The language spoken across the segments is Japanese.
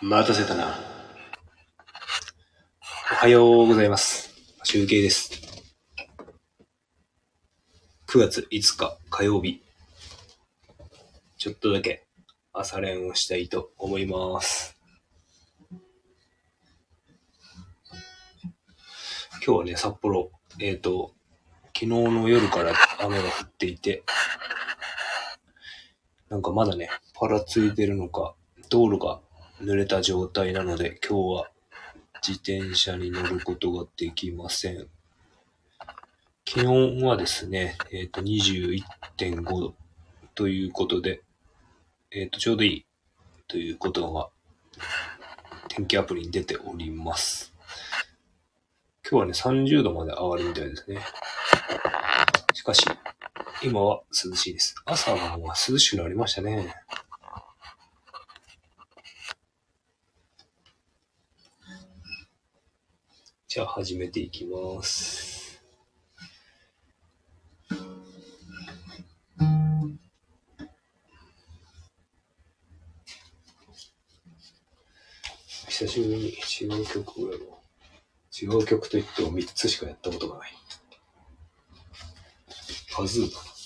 待たせたな。おはようございます。集計です。9月5日火曜日。ちょっとだけ朝練をしたいと思います。今日はね、札幌、えっ、と、昨日の夜から雨が降っていて、なんかまだね、パラついてるのか、道路が濡れた状態なので、今日は自転車に乗ることができません。気温はですね、えっ、と、21.5度ということで、えっ、と、ちょうどいいということが、天気アプリに出ております。今日はね、30度まで上がるみたいですね。しかし、今は涼しいです。朝はもう涼しくなりましたね。じゃあ始めていきます。久しぶりに違う曲をやろう。違う曲といっても3つしかやったことがない。パズーだな。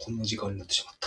こんな時間になってしまった。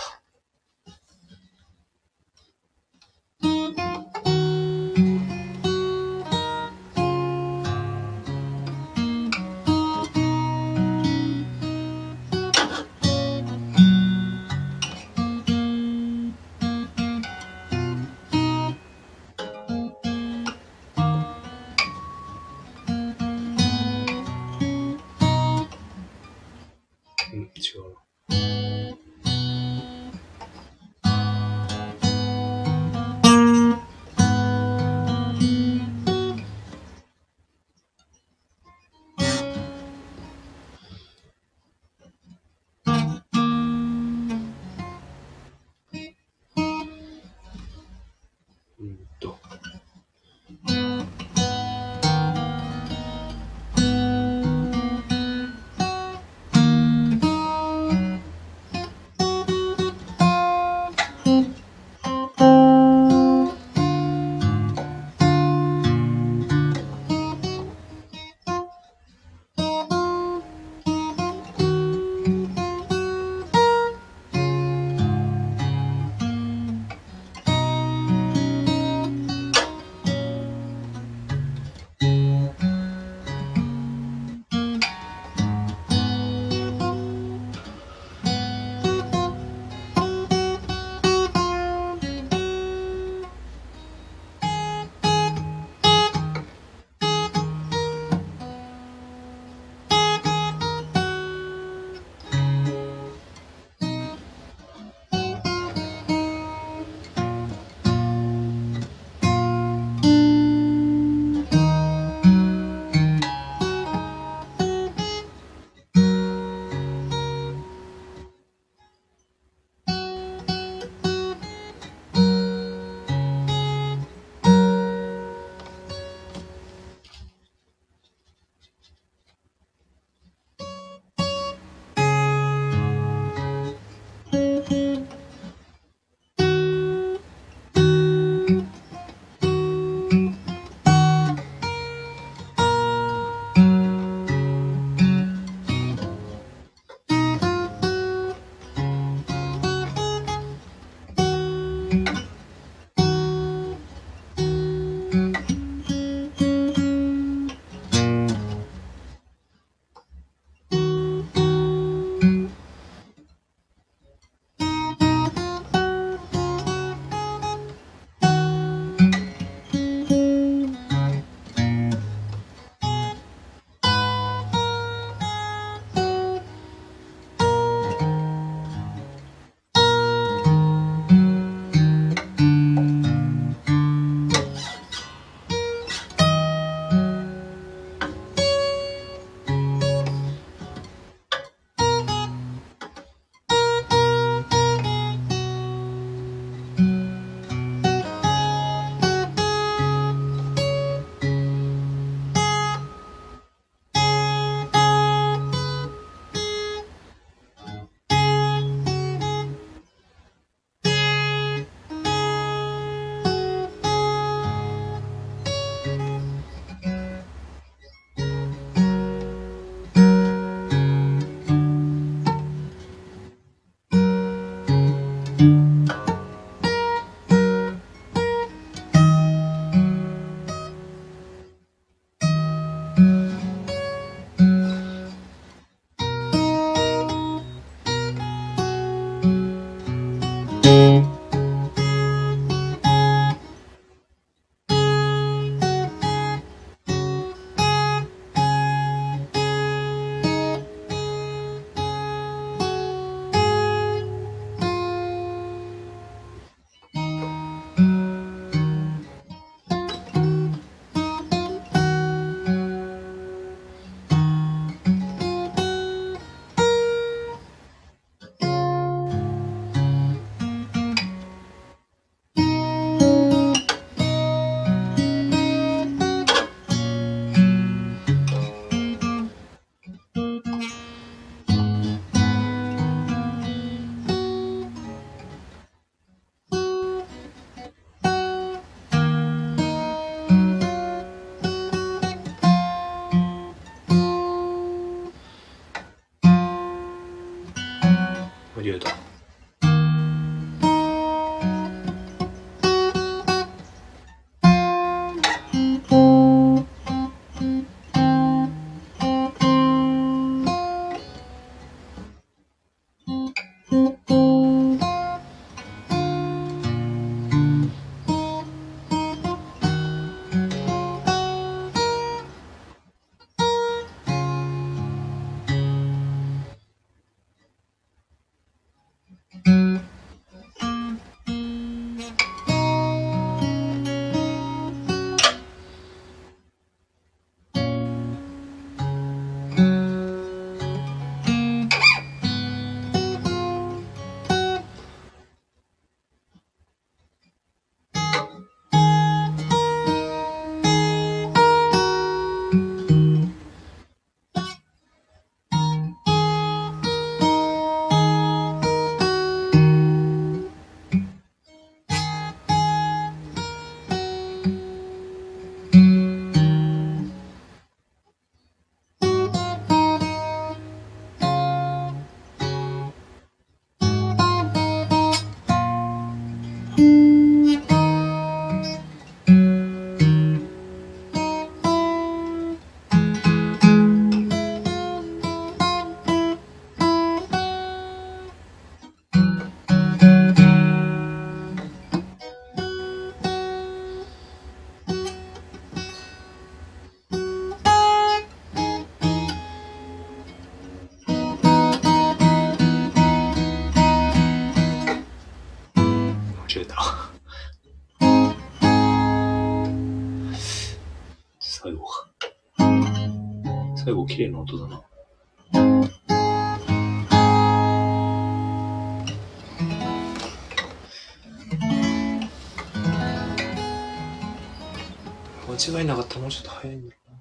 我觉得。綺麗な音だな。間違いなかったらもうちょっと早いんだろうな。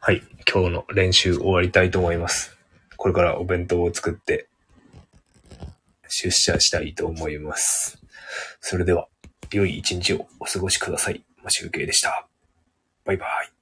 はい。今日の練習終わりたいと思います。これからお弁当を作って出社したいと思います。それでは、良い一日をお過ごしください。マシュウケイでした。バイバイ。